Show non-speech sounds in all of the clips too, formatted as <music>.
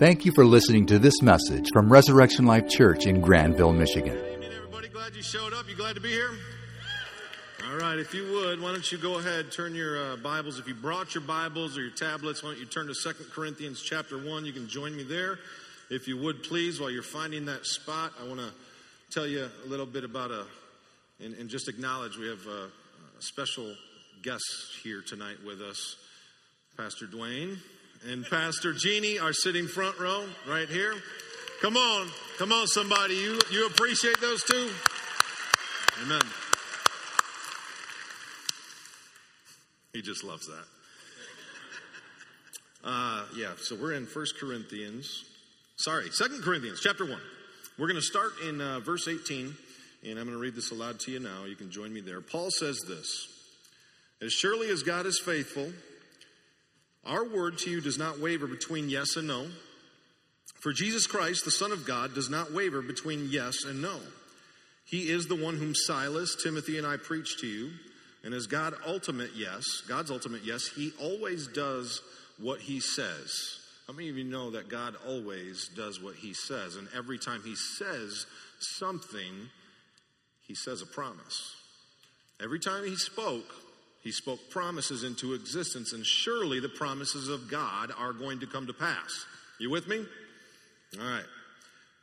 Thank you for listening to this message from Resurrection Life Church in Grandville, Michigan. Everybody. Glad you showed up. You glad to be here? All right, if you would, why don't you go ahead, turn your uh, Bibles. If you brought your Bibles or your tablets, why don't you turn to Second Corinthians chapter 1? You can join me there. If you would, please, while you're finding that spot, I want to tell you a little bit about a, and, and just acknowledge we have a, a special guest here tonight with us. Pastor Dwayne and Pastor Jeannie are sitting front row right here. Come on, come on, somebody. You, you appreciate those two? Amen. He just loves that. Uh, yeah, so we're in First Corinthians. Sorry, Second Corinthians, chapter 1. We're going to start in uh, verse 18, and I'm going to read this aloud to you now. You can join me there. Paul says this As surely as God is faithful, our word to you does not waver between yes and no. For Jesus Christ, the Son of God, does not waver between yes and no. He is the one whom Silas, Timothy, and I preach to you. And as God ultimate yes, God's ultimate yes, he always does what he says. How many of you know that God always does what he says? And every time he says something, he says a promise. Every time he spoke, he spoke promises into existence, and surely the promises of God are going to come to pass. You with me? All right.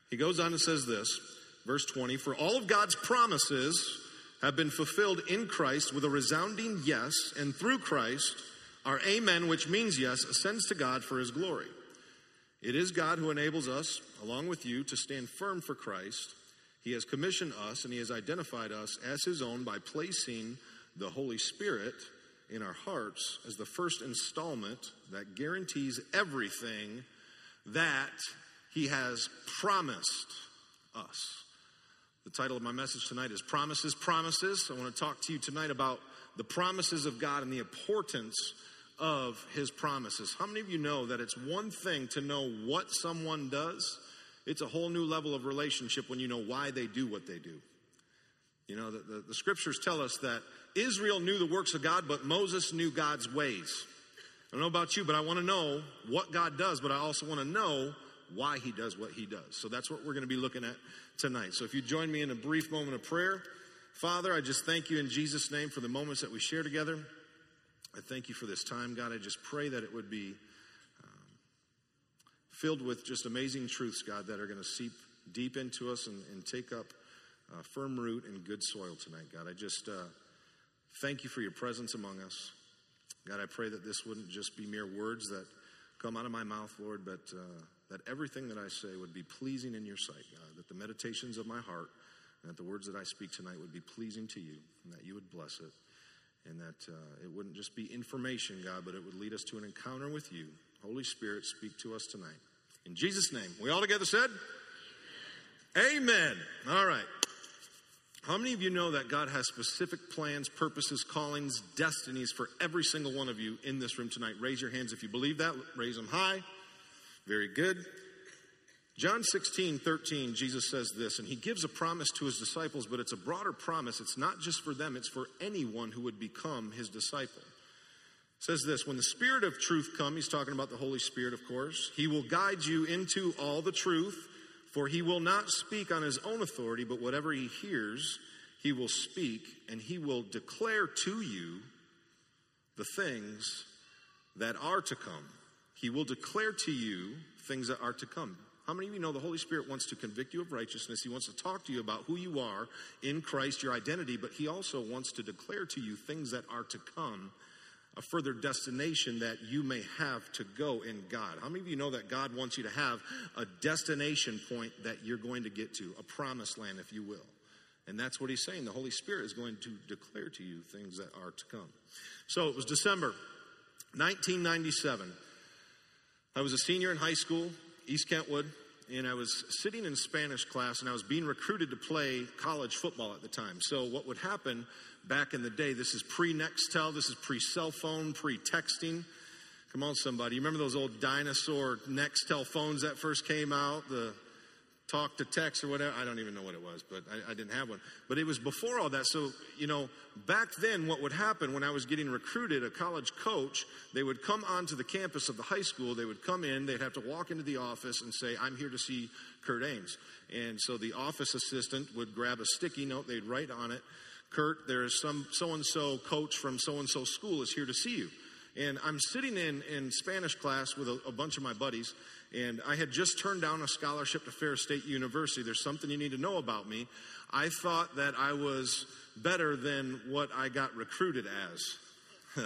He goes on and says this, verse 20 For all of God's promises have been fulfilled in Christ with a resounding yes, and through Christ, our amen, which means yes, ascends to God for his glory. It is God who enables us, along with you, to stand firm for Christ. He has commissioned us and he has identified us as his own by placing the Holy Spirit in our hearts as the first installment that guarantees everything that he has promised us. The title of my message tonight is Promises, Promises. I want to talk to you tonight about the promises of God and the importance of his promises. How many of you know that it's one thing to know what someone does? It's a whole new level of relationship when you know why they do what they do. You know, the, the, the scriptures tell us that Israel knew the works of God, but Moses knew God's ways. I don't know about you, but I want to know what God does, but I also want to know why he does what he does. So that's what we're going to be looking at tonight. So if you join me in a brief moment of prayer, Father, I just thank you in Jesus' name for the moments that we share together. I thank you for this time, God. I just pray that it would be um, filled with just amazing truths, God, that are going to seep deep into us and, and take up uh, firm root and good soil tonight, God. I just uh, thank you for your presence among us. God, I pray that this wouldn't just be mere words that come out of my mouth, Lord, but uh, that everything that I say would be pleasing in your sight, God, that the meditations of my heart and that the words that I speak tonight would be pleasing to you, and that you would bless it, and that uh, it wouldn't just be information, God, but it would lead us to an encounter with you. Holy Spirit, speak to us tonight. In Jesus' name. We all together said? Amen. Amen. All right. How many of you know that God has specific plans, purposes, callings, destinies for every single one of you in this room tonight? Raise your hands if you believe that. Raise them high. Very good. John 16, 13, Jesus says this, and he gives a promise to his disciples, but it's a broader promise. It's not just for them, it's for anyone who would become his disciple. It says this When the Spirit of truth come, he's talking about the Holy Spirit, of course, he will guide you into all the truth, for he will not speak on his own authority, but whatever he hears, he will speak, and he will declare to you the things that are to come. He will declare to you things that are to come. How many of you know the Holy Spirit wants to convict you of righteousness? He wants to talk to you about who you are in Christ, your identity, but He also wants to declare to you things that are to come, a further destination that you may have to go in God. How many of you know that God wants you to have a destination point that you're going to get to, a promised land, if you will? And that's what He's saying. The Holy Spirit is going to declare to you things that are to come. So it was December 1997. I was a senior in high school, East Kentwood, and I was sitting in Spanish class and I was being recruited to play college football at the time. So, what would happen back in the day, this is pre Nextel, this is pre cell phone, pre texting. Come on, somebody. You remember those old dinosaur Nextel phones that first came out? The talk to text or whatever. I don't even know what it was, but I, I, didn't have one. But it was before all that. So, you know, back then, what would happen when I was getting recruited, a college coach, they would come onto the campus of the high school. They would come in, they'd have to walk into the office and say, I'm here to see Curt Anes. And so the office assistant would grab a sticky note, they'd write on it, Curt, there is some so and so coach from so and so school is here to see you. And I'm sitting in, in Spanish class with a, a bunch of my buddies, and I had just turned down a scholarship to Ferris State University. There's something you need to know about me. I thought that I was better than what I got recruited as. <laughs>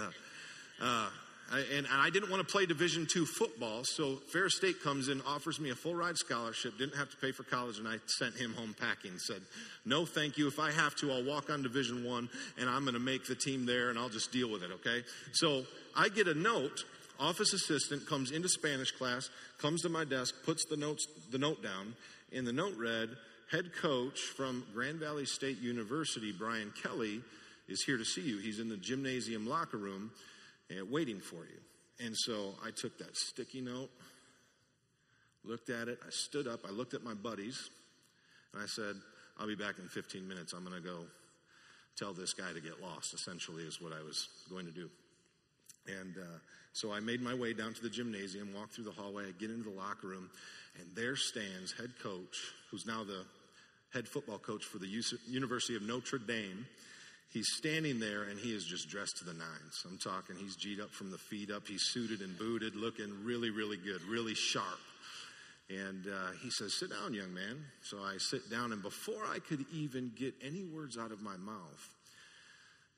uh, and, and, I didn't want to play Division two football, so Ferris State comes in, offers me a full ride scholarship, didn't have to pay for college, and I sent him home packing. Said, "No, thank you. If I have to, I'll walk on Division one, and I'm going to make the team there, and I'll just deal with it." Okay. So I get a note. Office assistant comes into Spanish class, comes to my desk, puts the notes the note down, and the note read, "Head coach from Grand Valley State University, Brian Kelly, is here to see you. He's in the gymnasium locker room." Waiting for you. And so I took that sticky note, looked at it, I stood up, I looked at my buddies, and I said, I'll be back in 15 minutes. I'm going to go tell this guy to get lost, essentially, is what I was going to do. And uh, so I made my way down to the gymnasium, walked through the hallway, I get into the locker room, and there stands head coach, who's now the head football coach for the University of Notre Dame he's standing there and he is just dressed to the nines. I'm talking, he's G'd up from the feet up. He's suited and booted, looking really, really good, really sharp. And uh, he says, Sit down, young man. So I sit down, and before I could even get any words out of my mouth,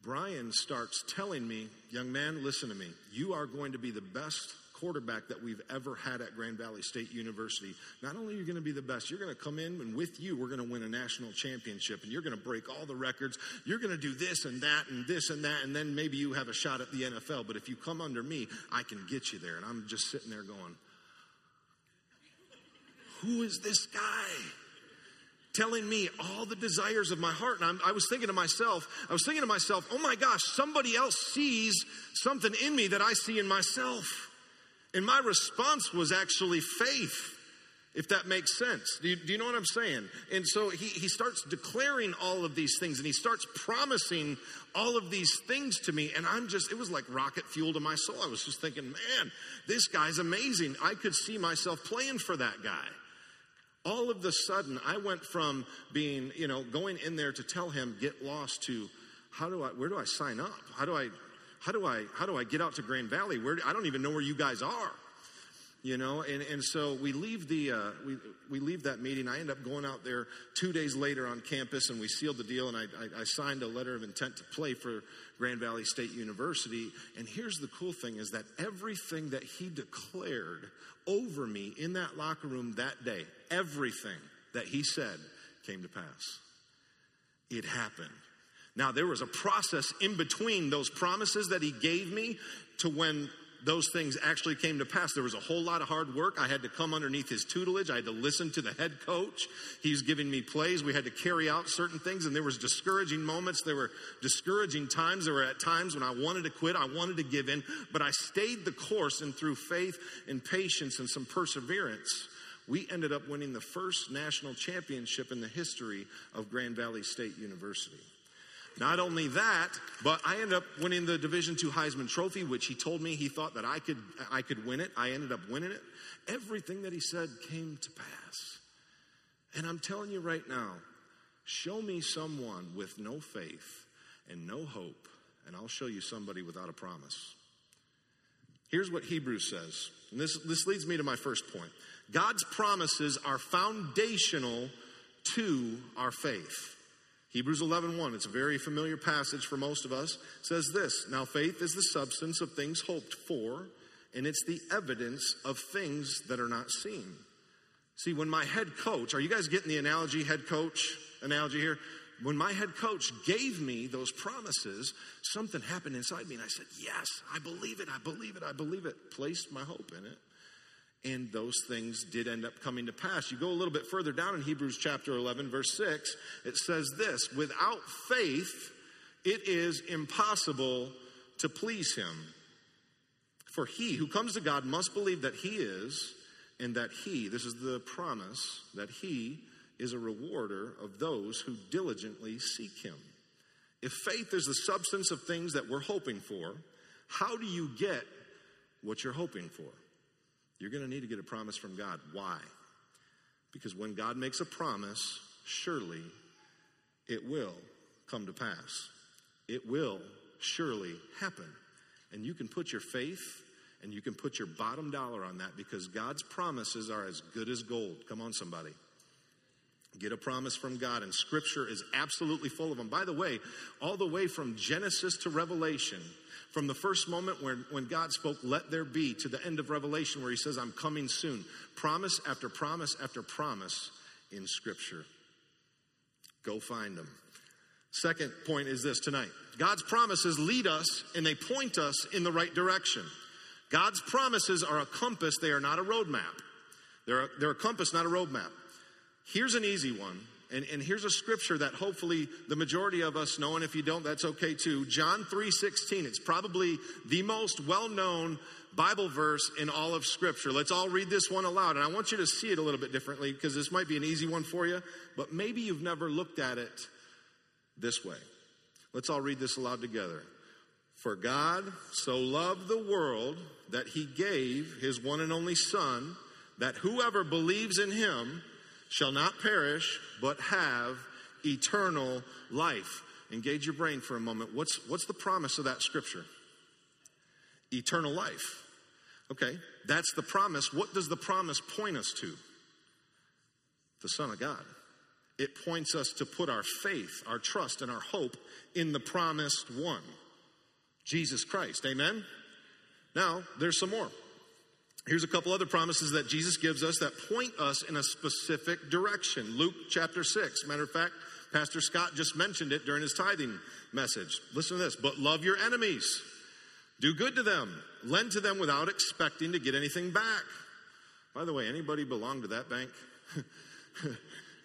Brian starts telling me, Young man, listen to me. You are going to be the best quarterback that we've ever had at Grand Valley State University. Not only are you going to be the best, you're going to come in and with you, we're going to win a national championship and you're going to break all the records. You're going to do this and that and this and that, and then maybe you have a shot at the NFL. But if you come under me, I can get you there. And I'm just sitting there going, Who is this guy? telling me all the desires of my heart. And I'm, i was thinking to myself, I was thinking to myself, oh my gosh, somebody else sees something in me that I see in myself. And my response was actually faith, if that makes sense. Do you, do you, know what I'm saying? And so he, he starts declaring all of these things and he starts promising all of these things to me. And I'm just, it was like rocket fuel to my soul. I was just thinking, man, this guy's amazing. I could see myself playing for that guy. All of the sudden, I went from being, you know, going in there to tell him, get lost to, how do I, where do I sign up? How do I, how do I how do I get out to Grand Valley? Where I don't even know where you guys are. You know, and, and so we leave the uh, we we leave that meeting. I end up going out there two days later on campus, and we sealed the deal. And I, I, I signed a letter of intent to play for Grand Valley State University. And here's the cool thing: is that everything that he declared over me in that locker room that day, everything that he said came to pass. It happened. Now, there was a process in between those promises that he gave me to when those things actually came to pass. There was a whole lot of hard work. I had to come underneath his tutelage. I had to listen to the head coach. He's giving me plays. We had to carry out certain things and there was discouraging moments. There were discouraging times. There were at times when I wanted to quit. I wanted to give in, but I stayed the course and through faith and patience and some perseverance, we ended up winning the first national championship in the history of Grand Valley State University. Not only that, but I ended up winning the Division II Heisman Trophy, which he told me he thought that I could I could win it. I ended up winning it. Everything that he said came to pass. And I'm telling you right now, show me someone with no faith and no hope, and I'll show you somebody without a promise. Here's what Hebrews says, and this, this leads me to my first point. God's promises are foundational to our faith. Hebrews 11:1, it's a very familiar passage for most of us, says this, "Now faith is the substance of things hoped for, and it's the evidence of things that are not seen." See, when my head coach, are you guys getting the analogy head coach analogy here? When my head coach gave me those promises, something happened inside me and I said, "Yes, I believe it. I believe it. I believe it." Placed my hope in it. And those things did end up coming to pass. You go a little bit further down in Hebrews chapter 11, verse 6, it says this Without faith, it is impossible to please him. For he who comes to God must believe that he is, and that he, this is the promise, that he is a rewarder of those who diligently seek him. If faith is the substance of things that we're hoping for, how do you get what you're hoping for? You're going to need to get a promise from God. Why? Because when God makes a promise, surely it will come to pass. It will surely happen. And you can put your faith and you can put your bottom dollar on that because God's promises are as good as gold. Come on, somebody. Get a promise from God, and Scripture is absolutely full of them. By the way, all the way from Genesis to Revelation, from the first moment when, when God spoke, let there be, to the end of Revelation where he says, I'm coming soon. Promise after promise after promise in Scripture. Go find them. Second point is this tonight God's promises lead us and they point us in the right direction. God's promises are a compass, they are not a roadmap. They're a, they're a compass, not a roadmap. Here's an easy one. And, and here's a scripture that hopefully the majority of us know, and if you don't, that's okay too. John 3:16. It's probably the most well-known Bible verse in all of Scripture. Let's all read this one aloud. And I want you to see it a little bit differently because this might be an easy one for you, but maybe you've never looked at it this way. Let's all read this aloud together. For God so loved the world that he gave his one and only Son, that whoever believes in him shall not perish, but have eternal life. Engage your brain for a moment. What's, what's the promise of that scripture? Eternal life. Okay, that's the promise. What does the promise point us to? The Son of God. It points us to put our faith, our trust, and our hope in the promised one, Jesus Christ. Amen? Now, there's some more. Here's a couple other promises that Jesus gives us that point us in a specific direction. Luke chapter 6. Matter of fact, Pastor Scott just mentioned it during his tithing message. Listen to this. But love your enemies. Do good to them. Lend to them without expecting to get anything back. By the way, anybody belong to that bank?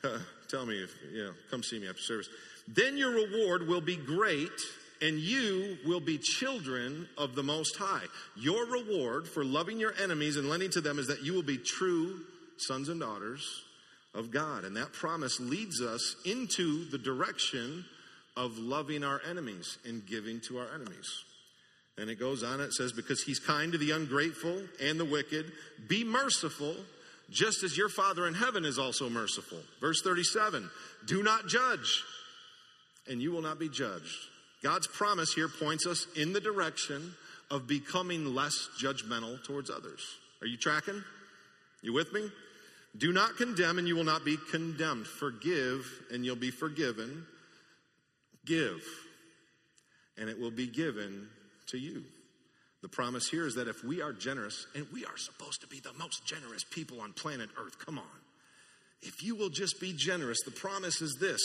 <laughs> tell me if, you know, come see me after service. Then your reward will be great and you will be children of the Most High. Your reward for loving your enemies and lending to them is that you will be true sons and daughters of God. And that promise leads us into the direction of loving our enemies and giving to our enemies. And it goes on, it says, Because he's kind to the ungrateful and the wicked, be merciful, just as your Father in heaven is also merciful. Verse 37 Do not judge, and you will not be judged. God's promise here points us in the direction of becoming less judgmental towards others. Are you tracking? You with me? Do not condemn and you will not be condemned. Forgive and you'll be forgiven. Give and it will be given to you. The promise here is that if we are generous, and we are supposed to be the most generous people on planet Earth, come on. If you will just be generous, the promise is this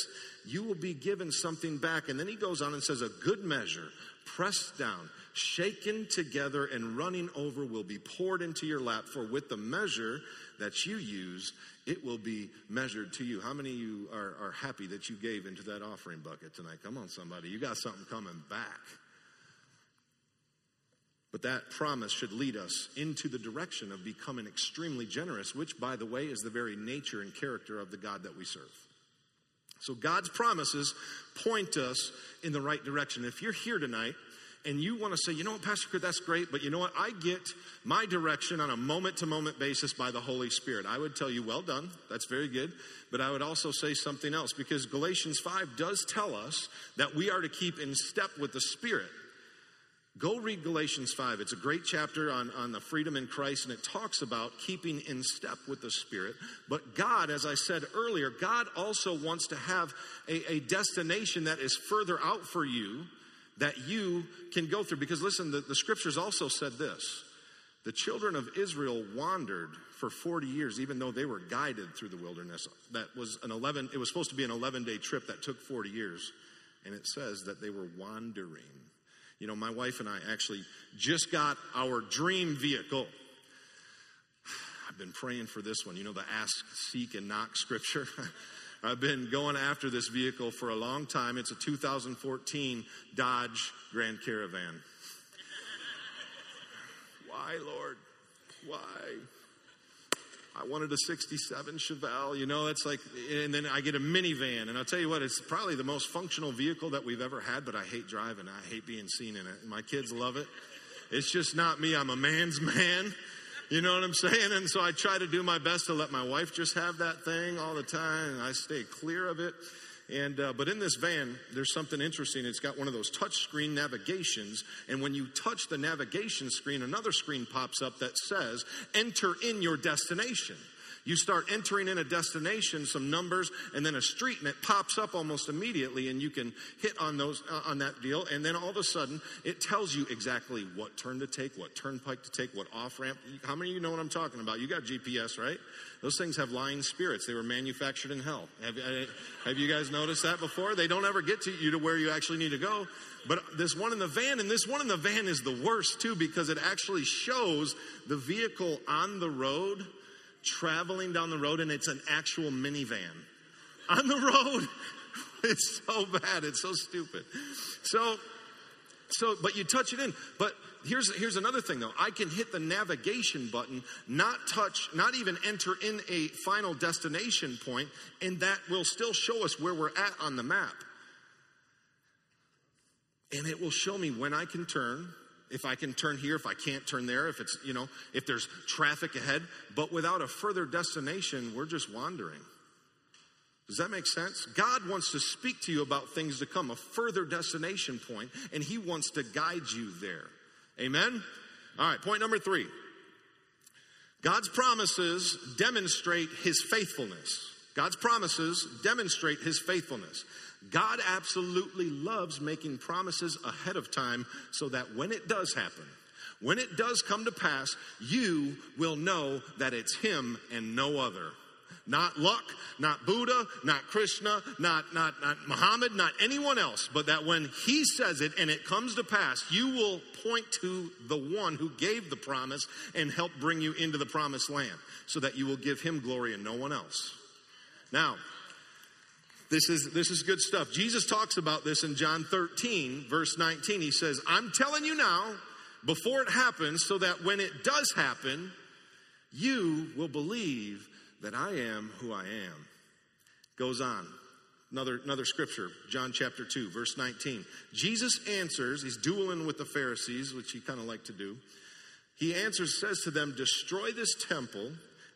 you will be given something back. And then he goes on and says, A good measure, pressed down, shaken together, and running over will be poured into your lap. For with the measure that you use, it will be measured to you. How many of you are, are happy that you gave into that offering bucket tonight? Come on, somebody. You got something coming back. But that promise should lead us into the direction of becoming extremely generous, which, by the way, is the very nature and character of the God that we serve. So God's promises point us in the right direction. If you're here tonight and you want to say, you know what, Pastor Curt, that's great, but you know what? I get my direction on a moment to moment basis by the Holy Spirit. I would tell you, well done. That's very good. But I would also say something else because Galatians 5 does tell us that we are to keep in step with the Spirit. Go read Galatians 5. It's a great chapter on, on the freedom in Christ, and it talks about keeping in step with the Spirit. But God, as I said earlier, God also wants to have a, a destination that is further out for you that you can go through. Because listen, the, the scriptures also said this the children of Israel wandered for 40 years, even though they were guided through the wilderness. That was an 11, it was supposed to be an 11 day trip that took 40 years. And it says that they were wandering. You know, my wife and I actually just got our dream vehicle. I've been praying for this one. You know, the ask, seek, and knock scripture. <laughs> I've been going after this vehicle for a long time. It's a 2014 Dodge Grand Caravan. <laughs> Why, Lord? Why? I wanted a 67 Chevelle, you know, it's like, and then I get a minivan. And I'll tell you what, it's probably the most functional vehicle that we've ever had, but I hate driving. I hate being seen in it. My kids love it. It's just not me. I'm a man's <laughs> man. You know what I'm saying? And so I try to do my best to let my wife just have that thing all the time, I stay clear of it. And uh, but in this van, there's something interesting. It's got one of those touch screen navigations, and when you touch the navigation screen, another screen pops up that says "Enter in your destination." You start entering in a destination, some numbers, and then a street, and it pops up almost immediately, and you can hit on those uh, on that deal, and then all of a sudden it tells you exactly what turn to take, what turnpike to take, what off ramp. How many of you know what I'm talking about? You got GPS, right? Those things have lying spirits. They were manufactured in hell. Have, uh, have you guys noticed that before? They don't ever get to you to where you actually need to go. But this one in the van, and this one in the van is the worst too because it actually shows the vehicle on the road, traveling down the road, and it's an actual minivan on the road. <laughs> It's so bad. It's so stupid. So, so, but you touch it in. But here's here's another thing though. I can hit the navigation button, not touch, not even enter in a final destination point, and that will still show us where we're at on the map. And it will show me when I can turn, if I can turn here, if I can't turn there, if it's, you know, if there's traffic ahead, but without a further destination, we're just wandering. Does that make sense? God wants to speak to you about things to come, a further destination point, and He wants to guide you there. Amen? All right, point number three God's promises demonstrate His faithfulness. God's promises demonstrate His faithfulness. God absolutely loves making promises ahead of time so that when it does happen, when it does come to pass, you will know that it's Him and no other. Not luck, not Buddha, not Krishna, not, not, not Muhammad, not anyone else, but that when he says it and it comes to pass, you will point to the one who gave the promise and help bring you into the promised land so that you will give him glory and no one else. Now, this is, this is good stuff. Jesus talks about this in John 13, verse 19. He says, I'm telling you now, before it happens, so that when it does happen, you will believe that I am who I am. Goes on. Another, another scripture, John chapter 2, verse 19. Jesus answers, he's dueling with the Pharisees, which he kind of liked to do. He answers, says to them, Destroy this temple,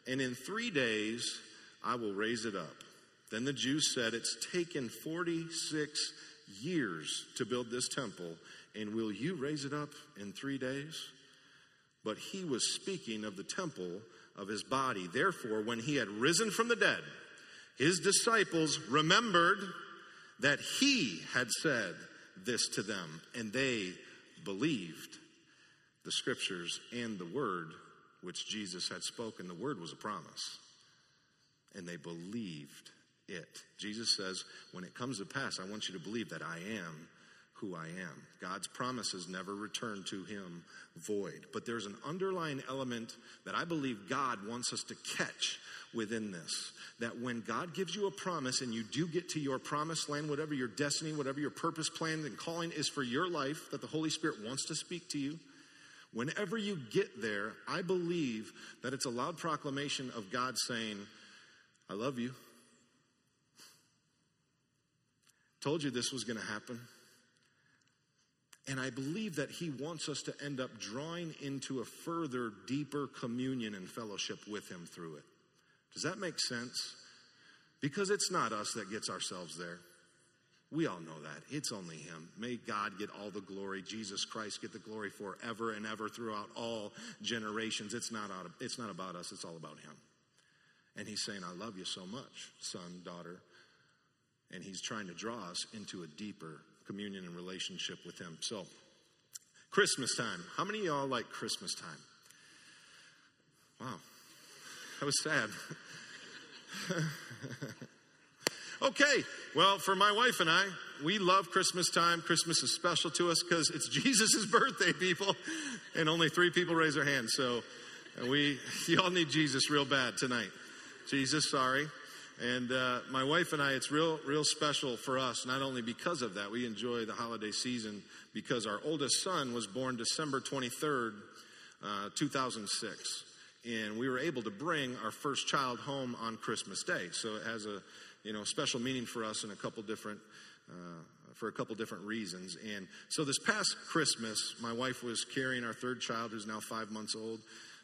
and in three days I will raise it up. Then the Jews said, It's taken 46 years to build this temple, and will you raise it up in three days? But he was speaking of the temple of his body. Therefore, when he had risen from the dead, his disciples remembered that he had said this to them, and they believed the scriptures and the word which Jesus had spoken. The word was a promise, and they believed it. Jesus says, when it comes to pass, I want you to believe that I am who I am. God's promises never return to him void. But there's an underlying element that I believe God wants us to catch within this. That when God gives you a promise and you do get to your promised land, whatever your destiny, whatever your purpose, plan, and calling is for your life, that the Holy Spirit wants to speak to you. Whenever you get there, I believe that it's a loud proclamation of God saying, I love you. Told you this was going to happen. And I believe that he wants us to end up drawing into a further, deeper communion and fellowship with him through it. Does that make sense? Because it's not us that gets ourselves there. We all know that. It's only him. May God get all the glory. Jesus Christ get the glory forever and ever throughout all generations. It's not, out of, it's not about us, it's all about him. And he's saying, I love you so much, son, daughter. And he's trying to draw us into a deeper communion and relationship with Him. So, Christmas time. How many of y'all like Christmas time? Wow, that was sad. <laughs> okay, well, for my wife and I, we love Christmas time. Christmas is special to us because it's <laughs> Jesus' birthday, people, and only three people raise their hands. So, we, <laughs> y'all need Jesus real bad tonight. Jesus, sorry. And uh, my wife and I, it's real, real special for us, not only because of that. We enjoy the holiday season because our oldest son was born December 23rd, uh, 2006. and we were able to bring our first child home on Christmas Day. So it has a you know special meaning for us in a couple different uh, for a couple different reasons. And so this past Christmas, my wife was carrying our third child, who's now five months old.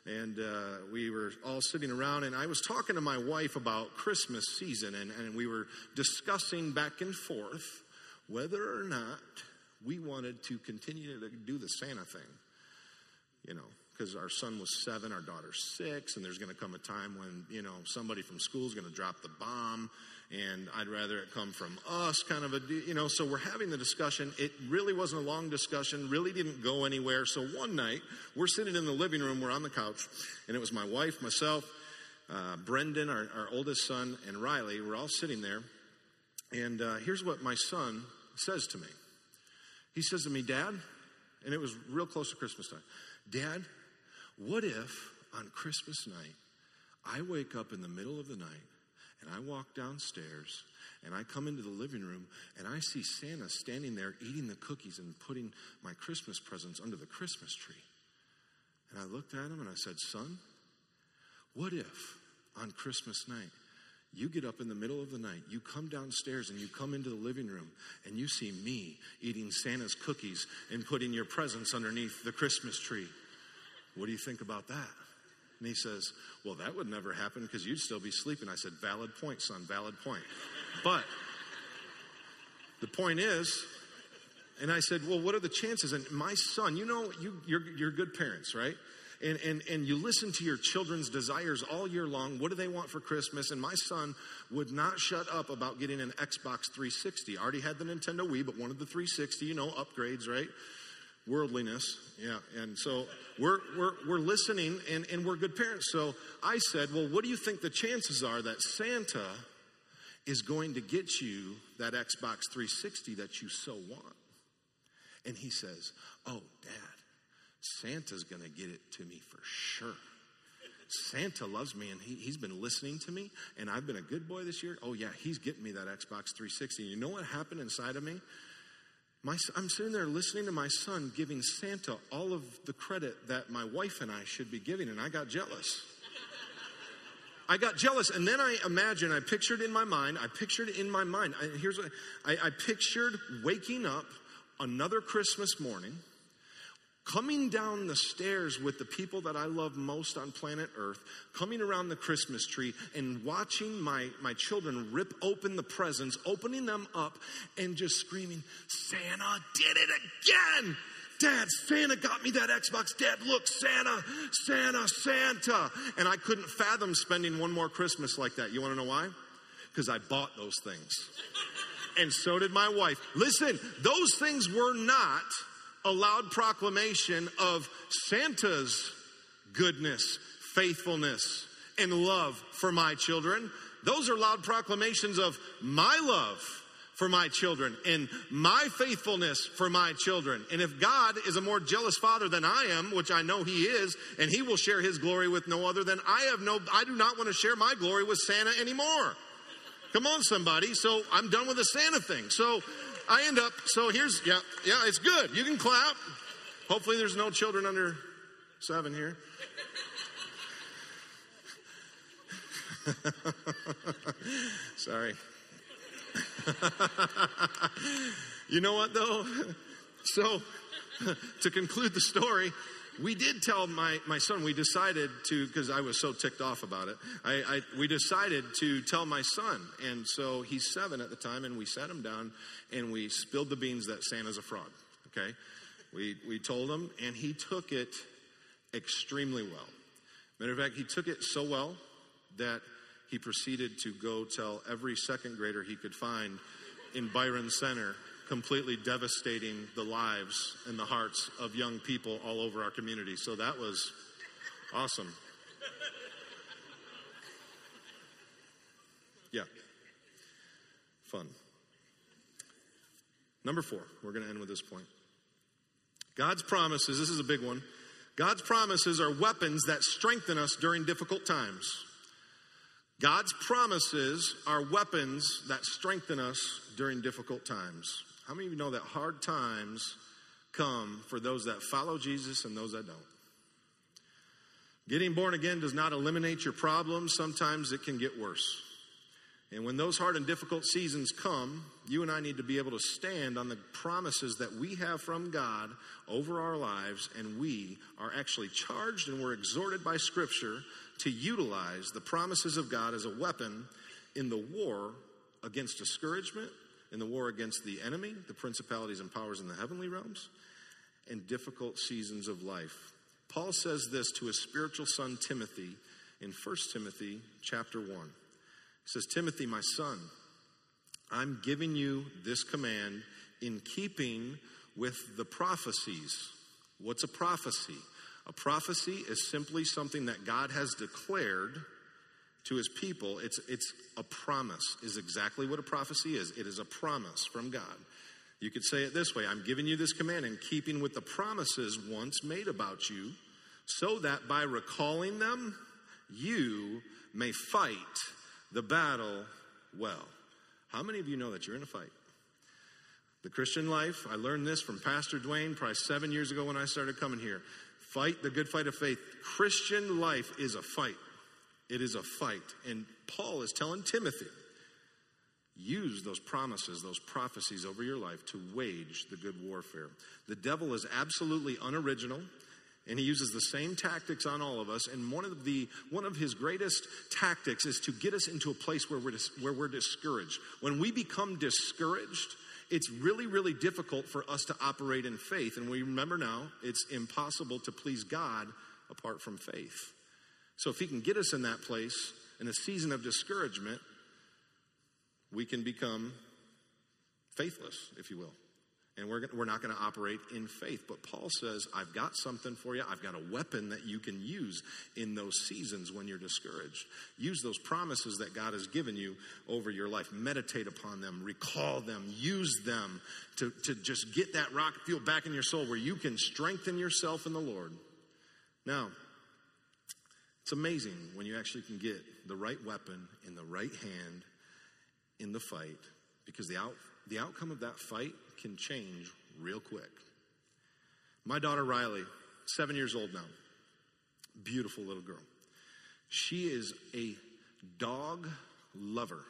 And uh, we were all sitting around, and I was talking to my wife about Christmas season, and, and we were discussing back and forth whether or not we wanted to continue to do the Santa thing. You know, because our son was seven, our daughter's six, and there's going to come a time when, you know, somebody from school is going to drop the bomb, and I'd rather it come from us, kind of a, you know, so we're having the discussion. It really wasn't a long discussion, really didn't go anywhere. So one night, we're sitting in the living room, we're on the couch, and it was my wife, myself, uh, Brendan, our, our oldest son, and Riley. We're all sitting there, and uh, here's what my son says to me. He says to me, Dad, and it was real close to Christmas time, Dad, what if on Christmas night I wake up in the middle of the night and I walk downstairs and I come into the living room and I see Santa standing there eating the cookies and putting my Christmas presents under the Christmas tree? And I looked at him and I said, Son, what if on Christmas night you get up in the middle of the night, you come downstairs and you come into the living room and you see me eating Santa's cookies and putting your presents underneath the Christmas tree? What do you think about that? And he says, Well, that would never happen because you'd still be sleeping. I said, Valid point, son, valid point. But the point is, and I said, Well, what are the chances? And my son, you know, you, you're, you're good parents, right? And, and, and you listen to your children's desires all year long. What do they want for Christmas? And my son would not shut up about getting an Xbox 360. already had the Nintendo Wii, but wanted the 360, you know, upgrades, right? Worldliness yeah and so we're we're, we're listening and, and we're good parents so i said well what do you think the chances are that santa is going to get you that xbox 360 that you so want and he says oh dad santa's going to get it to me for sure Santa loves me and he, he's been listening to me, and I've been a good boy this year. Oh, yeah, he's getting me that Xbox 360. You know what happened inside of me? My, I'm sitting there listening to my son giving Santa all of the credit that my wife and I should be giving, and I got jealous. I got jealous, and then I imagined, I pictured in my mind, I pictured in my mind, I, here's what I, I pictured waking up another Christmas morning coming down the stairs with the people that I love most on planet Earth, coming around the Christmas tree and watching my, my children rip open the presents, opening them up, and just screaming, Santa did it again! Dad, Santa got me that Xbox. Dad, look, Santa, Santa, Santa. And I couldn't fathom spending one more Christmas like that. You want to know why? Because I bought those things. and so did my wife. Listen, those things were not a loud proclamation of Santa's goodness, faithfulness, and love for my children. Those are loud proclamations of my love for my children and my faithfulness for my children. And if God is a more jealous father than I am, which I know he is, and he will share his glory with no other, then I have no I do not want to share my glory with Santa anymore. Come on somebody. So I'm done with the Santa thing. So I end up, so here's, yeah, yeah, it's good. You can clap. Hopefully there's no children under seven here. <laughs> Sorry. <laughs> you know what, though? <laughs> So, to conclude the story, we did tell my, my son, we decided to, because I was so ticked off about it, I, I, we decided to tell my son. And so he's seven at the time, and we sat him down and we spilled the beans that Santa's a fraud. Okay? We, we told him, and he took it extremely well. Matter of fact, he took it so well that he proceeded to go tell every second grader he could find in Byron Center completely devastating the lives and the hearts of young people all over our community. So that was awesome. Yeah. Fun. Number four, we're going to end with this point. God's promises, this is a big one. God's promises are weapons that strengthen us during difficult times. God's promises are weapons that strengthen us during difficult times. How many of you know that hard times come for those that follow Jesus and those that don't? Getting born again does not eliminate your problems. Sometimes it can get worse. And when those hard and difficult seasons come, you and I need to be able to stand on the promises that we have from God over our lives, and we are actually charged and we're exhorted by Scripture to utilize the promises of God as a weapon in the war against discouragement, in the war against the enemy, the principalities and powers in the heavenly realms, and difficult seasons of life. Paul says this to his spiritual son Timothy in 1 Timothy chapter 1. He says, Timothy, my son, I'm giving you this command in keeping with the prophecies. What's a prophecy? A prophecy is simply something that God has declared to his people. It's, it's a promise, is exactly what a prophecy is. It is a promise from God. You could say it this way I'm giving you this command in keeping with the promises once made about you, so that by recalling them, you may fight the battle well. How many of you know that you're in a fight? The Christian life, I learned this from Pastor Dwayne probably seven years ago when I started coming here. Fight the good fight of faith. Christian life is a fight. It is a fight. And Paul is telling Timothy, use those promises, those prophecies over your life to wage the good warfare. The devil is absolutely unoriginal. And he uses the same tactics on all of us. And one of the one of his greatest tactics is to get us into a place where we're dis, where we're discouraged. When we become discouraged, it's really really difficult for us to operate in faith. And we remember now, it's impossible to please God apart from faith. So if he can get us in that place in a season of discouragement, we can become faithless, if you will and we're, we're not going to operate in faith. But Paul says, I've got something for you. I've got a weapon that you can use in those seasons when you're discouraged. Use those promises that God has given you over your life. Meditate upon them, recall them, use them to, to just get that rock feel back in your soul where you can strengthen yourself in the Lord. Now, it's amazing when you actually can get the right weapon in the right hand in the fight because the, out, the outcome of that fight can change real quick. My daughter Riley, seven years old now, beautiful little girl. She is a dog lover.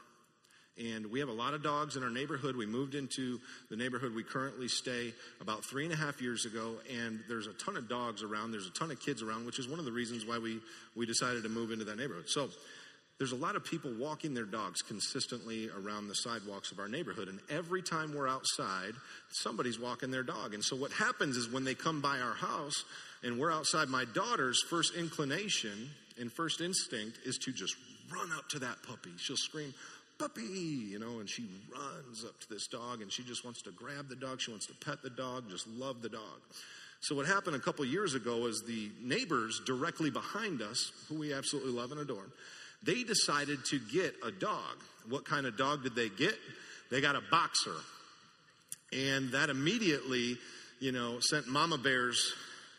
And we have a lot of dogs in our neighborhood. We moved into the neighborhood we currently stay about three and a half years ago, and there's a ton of dogs around. There's a ton of kids around, which is one of the reasons why we, we decided to move into that neighborhood. So there's a lot of people walking their dogs consistently around the sidewalks of our neighborhood. And every time we're outside, somebody's walking their dog. And so what happens is when they come by our house and we're outside, my daughter's first inclination and first instinct is to just run up to that puppy. She'll scream, puppy, you know, and she runs up to this dog and she just wants to grab the dog. She wants to pet the dog, just love the dog. So what happened a couple years ago is the neighbors directly behind us, who we absolutely love and adore, they decided to get a dog. What kind of dog did they get? They got a boxer. And that immediately, you know, sent Mama Bear's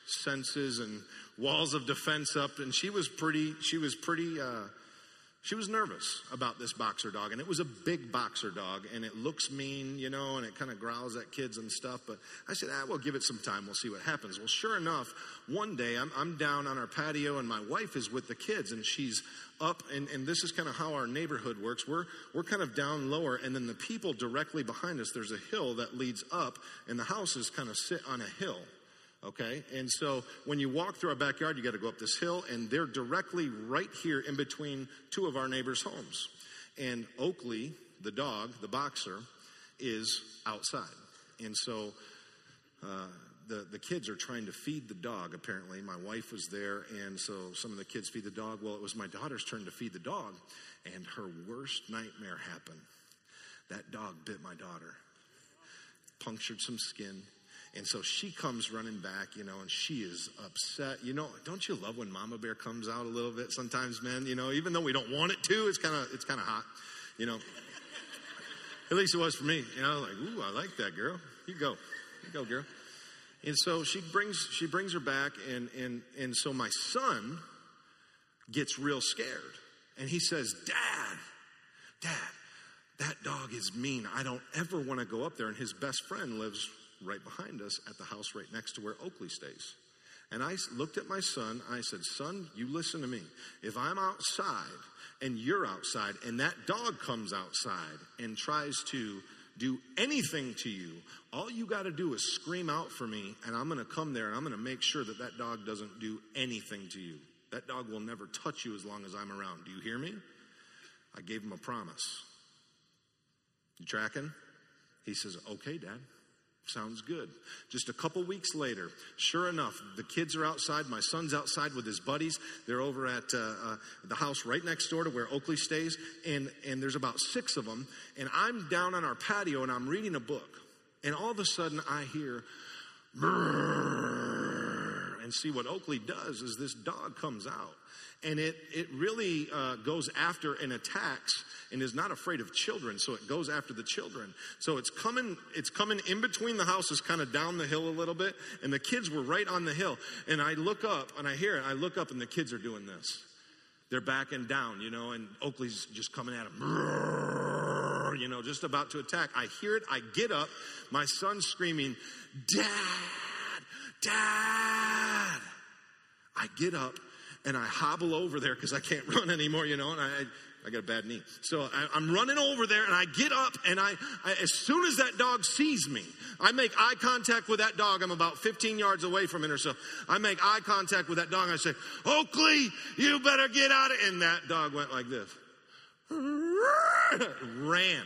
senses and walls of defense up. And she was pretty, she was pretty, uh, she was nervous about this boxer dog, and it was a big boxer dog, and it looks mean, you know, and it kind of growls at kids and stuff. But I said, ah, we'll give it some time. We'll see what happens. Well, sure enough, one day I'm, I'm down on our patio, and my wife is with the kids, and she's up, and, and this is kind of how our neighborhood works. We're, we're kind of down lower, and then the people directly behind us, there's a hill that leads up, and the houses kind of sit on a hill. Okay? And so when you walk through our backyard, you got to go up this hill, and they're directly right here in between two of our neighbors' homes. And Oakley, the dog, the boxer, is outside. And so uh, the, the kids are trying to feed the dog, apparently. My wife was there, and so some of the kids feed the dog. Well, it was my daughter's turn to feed the dog, and her worst nightmare happened. That dog bit my daughter, punctured some skin and so she comes running back, you know, and she is upset. You know, don't you love when Mama Bear comes out a little bit sometimes, men? You know, even though we don't want it to, it's kind of it's kind of hot, you know. <laughs> At least it was for me. You know, like, ooh, I like that girl. You go, you go, girl. And so she brings she brings her back, and and and so my son gets real scared, and he says, "Dad, Dad, that dog is mean. I don't ever want to go up there." And his best friend lives right behind us at the house right next to where Oakley stays. And I looked at my son. I said, Son, you listen to me. If I'm outside and you're outside and that dog comes outside and tries to do anything to you, all you got to do is scream out for me, and I'm going to come there and I'm going to make sure that that dog doesn't do anything to you. That dog will never touch you as long as I'm around. Do you hear me? I gave him a promise. You tracking? He says, Okay, Dad. Sounds good. Just a couple weeks later, sure enough, the kids are outside. My son's outside with his buddies. They're over at uh, uh, the house right next door to where Oakley stays, and and there's about six of them. And I'm down on our patio and I'm reading a book, and all of a sudden I hear, and see what Oakley does is this dog comes out and it, it really uh, goes after and attacks and is not afraid of children so it goes after the children. So it's coming it's coming in between the houses kind of down the hill a little bit and the kids were right on the hill. And i look up and i hear it i look up and the kids are doing this. They're backing down you know and oakley's just coming at them you know just about to attack. I hear it i get up my son's screaming dad! Dad! I get up and I hobble over there because I can't <laughs> run anymore, you know, and I, I got a bad knee. So I, am running over there and I get up and I, I, as soon as that dog sees me, I make eye contact with that dog. I'm about 15 yards away from it or so. I make eye contact with that dog I say, Oakley, you better get out of, and that dog went like this. <laughs> Ran,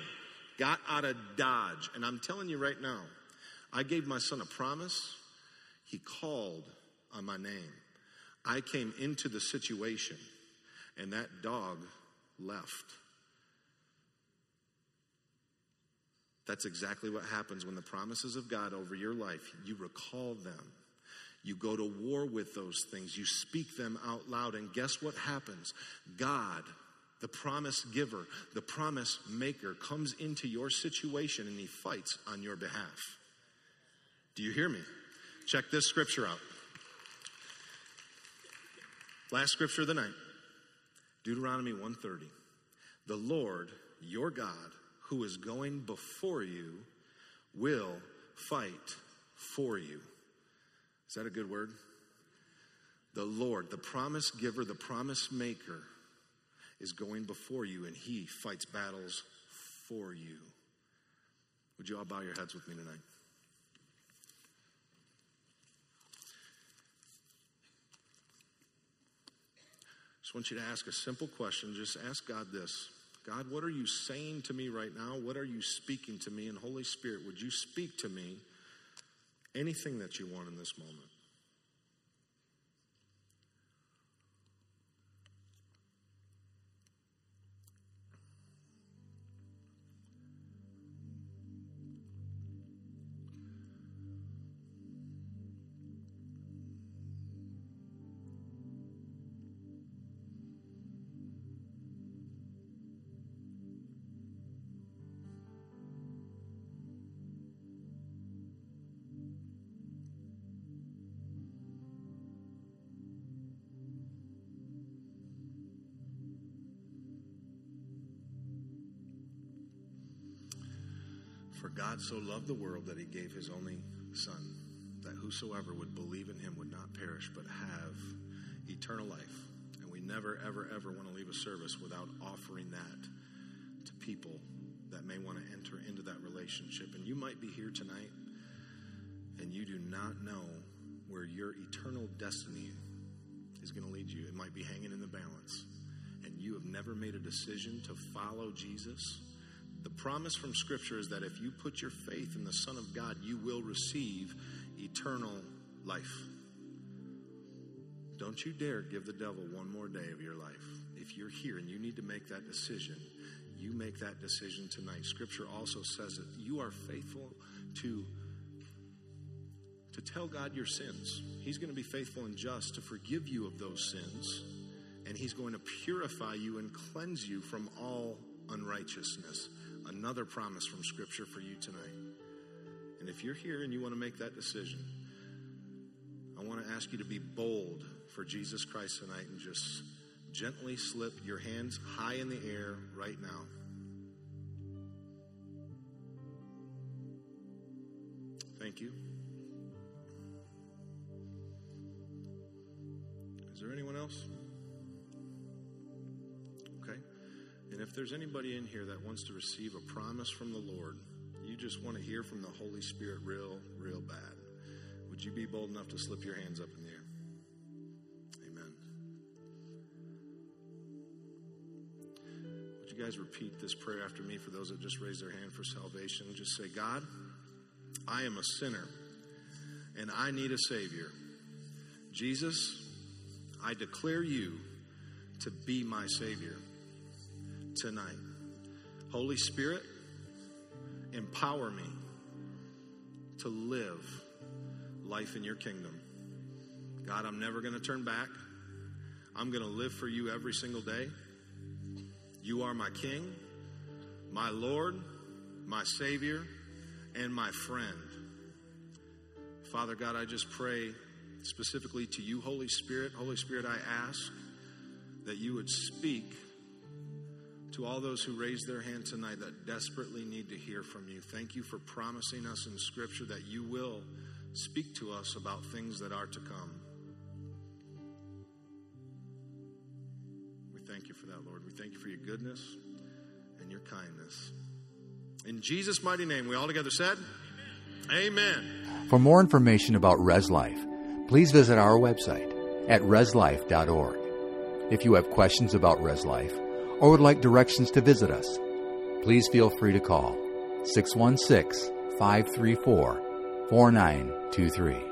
got out of Dodge. And I'm telling you right now, I gave my son a promise. He called on my name. I came into the situation and that dog left. That's exactly what happens when the promises of God over your life, you recall them. You go to war with those things. You speak them out loud. And guess what happens? God, the promise giver, the promise maker, comes into your situation and he fights on your behalf. Do you hear me? Check this scripture out. Last scripture of the night. Deuteronomy 130. The Lord, your God, who is going before you, will fight for you. Is that a good word? The Lord, the promise giver, the promise maker, is going before you and he fights battles for you. Would you all bow your heads with me tonight? Just want you to ask a simple question. Just ask God this God, what are you saying to me right now? What are you speaking to me? And Holy Spirit, would you speak to me anything that you want in this moment? For God so loved the world that he gave his only Son, that whosoever would believe in him would not perish, but have eternal life. And we never, ever, ever want to leave a service without offering that to people that may want to enter into that relationship. And you might be here tonight and you do not know where your eternal destiny is going to lead you. It might be hanging in the balance. And you have never made a decision to follow Jesus the promise from Scripture is that if you put your faith in the Son of God, you will receive eternal life. Don't you dare give the devil one more day of your life. If you're here and you need to make that decision, you make that decision tonight. Scripture also says that you are faithful to to tell God your sins. He's going to be faithful and just to forgive you of those sins, and he's going to purify you and cleanse you from all unrighteousness another promise from Scripture for you tonight. And if you're here and you want to make that decision, I want to ask you to be bold for Jesus Christ tonight and just gently slip your hands high in the air right now. Thank you. Is there anyone else? And if there's anybody in here that wants to receive a promise from the Lord, you just want to hear from the Holy Spirit real, real bad, would you be bold enough to slip your hands up in the air? Amen. Would you guys repeat this prayer after me for those that just raised their hand for salvation? Just say, God, I am a sinner and I need a Savior. Jesus, I declare you to be my Savior tonight. Holy Spirit, empower me to live life in your kingdom. God, I'm never going to turn back. I'm going to live for you every single day. You are my King, my Lord, my Savior, and my friend. Father God, I just pray specifically to you, Holy Spirit. Holy Spirit, I ask that you would speak to all those who raised their hand tonight that desperately need to hear from you. Thank you for promising us in Scripture that you will speak to us about things that are to come. We thank you for that, Lord. We thank you for your goodness and your kindness. In Jesus' mighty name, we all together said, Amen. Amen. For more information about Res Life, please visit our website at reslife.org. If you have questions about Res Life or would like directions to visit us, please feel free to call 616 534 4923.